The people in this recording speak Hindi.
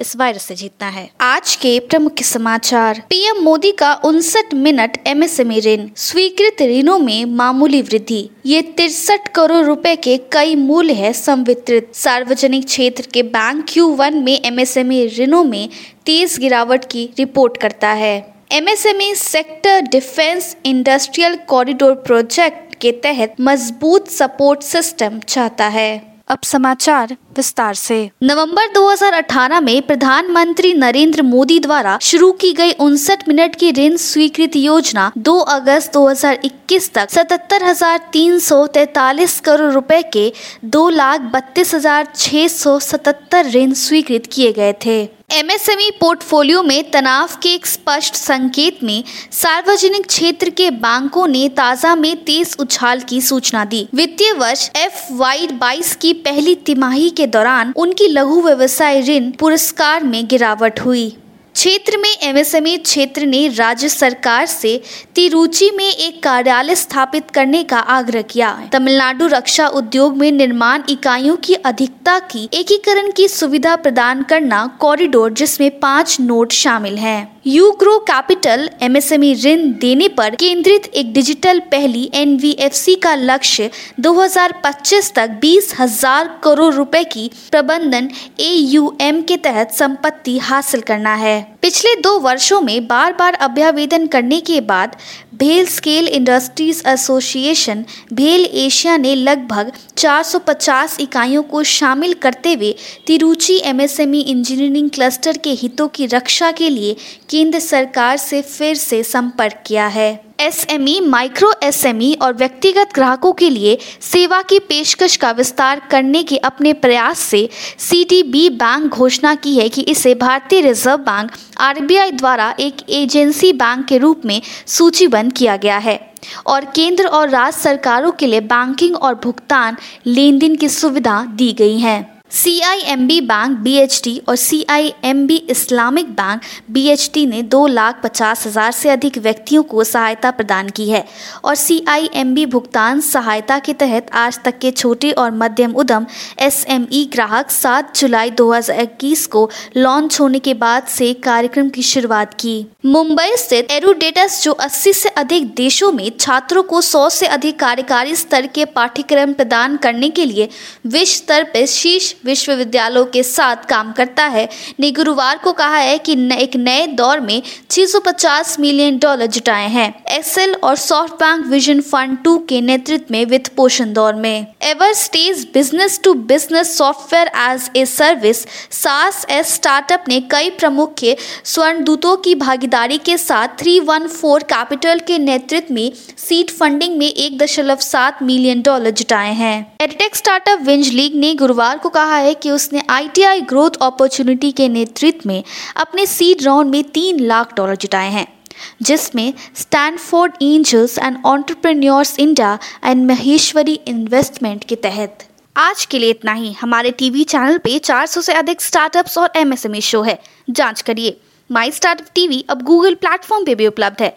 इस वायरस से जीतना है। आज के प्रमुख समाचार। पीएम मोदी का उनसठ मिनट एमएसएमई ऋण। स्वीकृत ऋणों में मामूली वृद्धि। ये तिरसठ करोड़ रुपए के कई मूल्य है संवितरित। सार्वजनिक क्षेत्र के बैंक क्यू वन में एमएसएमई ऋणों में तेज गिरावट की रिपोर्ट करता है। MSME sector defence industrial corridor project के तहत मज़बूत सपोर्ट सिस्टम चाहता है। अब समाचार विस्तार से। नवंबर 2018 में प्रधानमंत्री नरेंद्र मोदी द्वारा शुरू की गई उनसठ मिनट की ऋण स्वीकृत योजना 2 अगस्त 2021 तक सतहत्तर हज़ार तीन सौ तैतालीस करोड़ रुपए के दो लाख बत्तीस हज़ार छह सौ सतहत्तर ऋण स्वीकृत किए गए थे। एमएसएमई पोर्टफोलियो में तनाव के एक स्पष्ट संकेत में सार्वजनिक क्षेत्र के बैंकों ने ताज़ा में तेज उछाल की सूचना दी। वित्तीय वर्ष एफ़ वाई बाईस की पहली तिमाही के दौरान उनकी लघु व्यवसाय ऋण पुरस्कार में गिरावट हुई। क्षेत्र में एमएसएमई क्षेत्र ने राज्य सरकार से तिरुचि में एक कार्यालय स्थापित करने का आग्रह किया। तमिलनाडु रक्षा उद्योग में निर्माण इकाइयों की अधिकता की एकीकरण की सुविधा प्रदान करना कॉरिडोर जिसमें पाँच नोट शामिल हैं। यू ग्रो कैपिटल एमएसएमई ऋण देने पर केंद्रित एक डिजिटल पहली एनवीएफसी का लक्ष्य 2025 तक बीस हज़ार करोड़ रुपए की प्रबंधन एयूएम के तहत संपत्ति हासिल करना है। पिछले दो वर्षों में बार बार अभ्यावेदन करने के बाद भेल स्केल इंडस्ट्रीज़ एसोसिएशन भेल एशिया ने लगभग 450 इकाइयों को शामिल करते हुए तिरुचि एमएसएमई इंजीनियरिंग क्लस्टर के हितों की रक्षा के लिए केंद्र सरकार से फिर से संपर्क किया है। एसएमई, माइक्रो एसएमई और व्यक्तिगत ग्राहकों के लिए सेवा की पेशकश का विस्तार करने के अपने प्रयास से सीडीबी बैंक घोषणा की है कि इसे भारतीय रिज़र्व बैंक आरबीआई द्वारा एक एजेंसी बैंक के रूप में सूचीबद्ध किया गया है और केंद्र और राज्य सरकारों के लिए बैंकिंग और भुगतान लेन देन की सुविधा दी गई है। C I M B bank B H T और C I M B Islamic bank B H T ने दो लाख पचास हज़ार से अधिक व्यक्तियों को सहायता प्रदान की है और सी आई एम बी भुगतान सहायता के तहत आज तक के छोटे और मध्यम उद्यम एस एम ई ग्राहक सात जुलाई दो हज़ार इक्कीस को लॉन्च होने के बाद से कार्यक्रम की शुरुआत की। मुंबई स्थित एरोडेटस जो 80 से अधिक देशों में छात्रों को 100 से अधिक कार्यकारी स्तर के पाठ्यक्रम प्रदान करने के लिए विश्व स्तर पर शीर्ष विश्वविद्यालयों के साथ काम करता है। ने गुरुवार को कहा है कि न, एक नए दौर में 650 मिलियन डॉलर जुटाए हैं। एक्सेल और soft bank vision fund two के नेतृत्व में वित्त पोषण दौर में। Ever stage business to business software as a service SaaS S startup ने कई प्रमुख स्वर्ण दूतों की भागीदारी के साथ 314 कैपिटल के नेतृत्व में सीट फंडिंग में एक दशमलव सात मिलियन डॉलर जुटाए हैं। एडटेक स्टार्टअप विंज लीग ने गुरुवार को कहा है कि उसने आईटीआई ग्रोथ अपॉर्चुनिटी के नेतृत्व में अपने सीड राउंड में तीन लाख डॉलर जुटाए हैं, जिसमें Stanford angels and entrepreneurs India and Maheshwari investment के तहत। आज के लिए इतना ही। हमारे टीवी चैनल पे 400 से अधिक स्टार्टअप्स और एमएसएमई शो है। जाँच करिए। माई स्टार्टअप टीवी अब गूगल प्लेटफॉर्म पे भी उपलब्ध है।